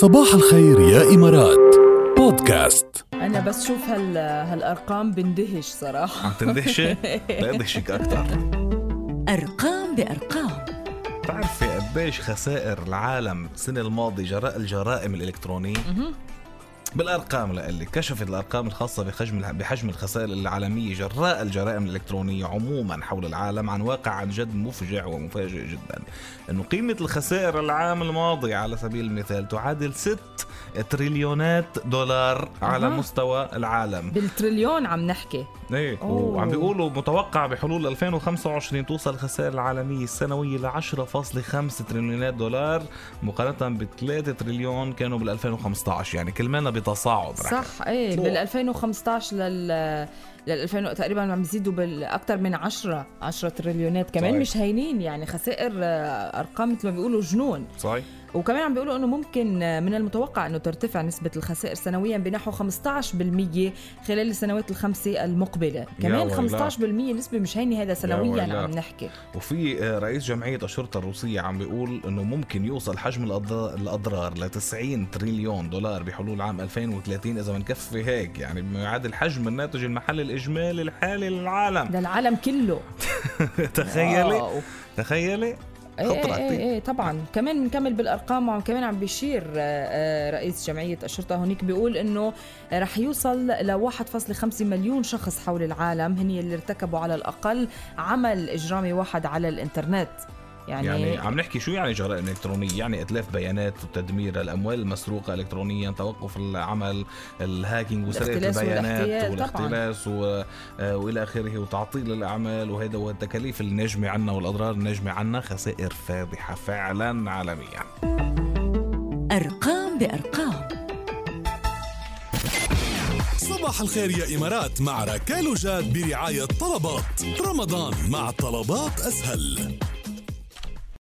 صباح الخير يا إمارات. بودكاست. أنا بس شوف هال هالأرقام بندهش صراحة. عم تندهشي؟ لا ادهشك أكثر أرقام بأرقام. بتعرفي قديش خسائر العالم السنة الماضية جراء الجرائم الإلكترونية؟ بالأرقام لقلي كشفت الأرقام الخاصة بحجم بحجم الخسائر العالمية جراء الجرائم الإلكترونية عموما حول العالم عن واقع عن جد مفجع ومفاجئ جدا إنه قيمة الخسائر العام الماضي على سبيل المثال تعادل 6 تريليونات دولار على أها. مستوى العالم بالتريليون عم نحكي إيه أوه. وعم بيقولوا متوقع بحلول 2025 توصل الخسائر العالمية السنوية ل 10.5 تريليونات دولار مقارنة ب 3 تريليون كانوا بال 2015 يعني كلمانا بتصاعد. صح إيه. بال 2015 لل لل 2000 تقريبا عم يزيدوا بالاكثر من 10 10 تريليونات كمان صحيح. مش هينين يعني خسائر آه، أرقام مثل ما بيقولوا جنون صحيح وكمان عم بيقولوا إنه ممكن آه، من المتوقع إنه ترتفع نسبة الخسائر سنويا بنحو 15% خلال السنوات الخمسه المقبلة كمان ويلا. 15% نسبة مش هينة هذا سنويا. عم نحكي وفي آه، رئيس جمعية الشرطة الروسية عم بيقول إنه ممكن يوصل حجم الأضرار ل 90 تريليون دولار بحلول عام 2030 إذا بنكفي هيك يعني بما يعادل حجم الناتج المحلي الإجمالي الحالي للعالم. ده العالم كله. تخيلي. تخيلي. إيه إيه. إيه, إيه طبعا. كمان بنكمل بالأرقام وكمان عم بيشير آه، آه، رئيس جمعية الشرطة هونيك بيقول إنه رح يوصل ل 1.5 مليون شخص حول العالم هن اللي ارتكبوا على الأقل عمل إجرامي واحد على الإنترنت. يعني, يعني عم نحكي شو يعني جرائم إلكترونية؟ يعني إتلاف بيانات وتدمير الأموال المسروقة الكترونيا توقف العمل ال hacking وسرقة الاختلاس البيانات. والاختلاس و... آه، وإلى آخره وتعطيل الأعمال وهذا والتكاليف الناجمة عنا والأضرار الناجمة عنا خسائر فادحة فعلا عالميا. أرقام بأرقام. صباح الخير يا إمارات مع ركال وجاد برعاية طلبات. رمضان مع طلبات أسهل.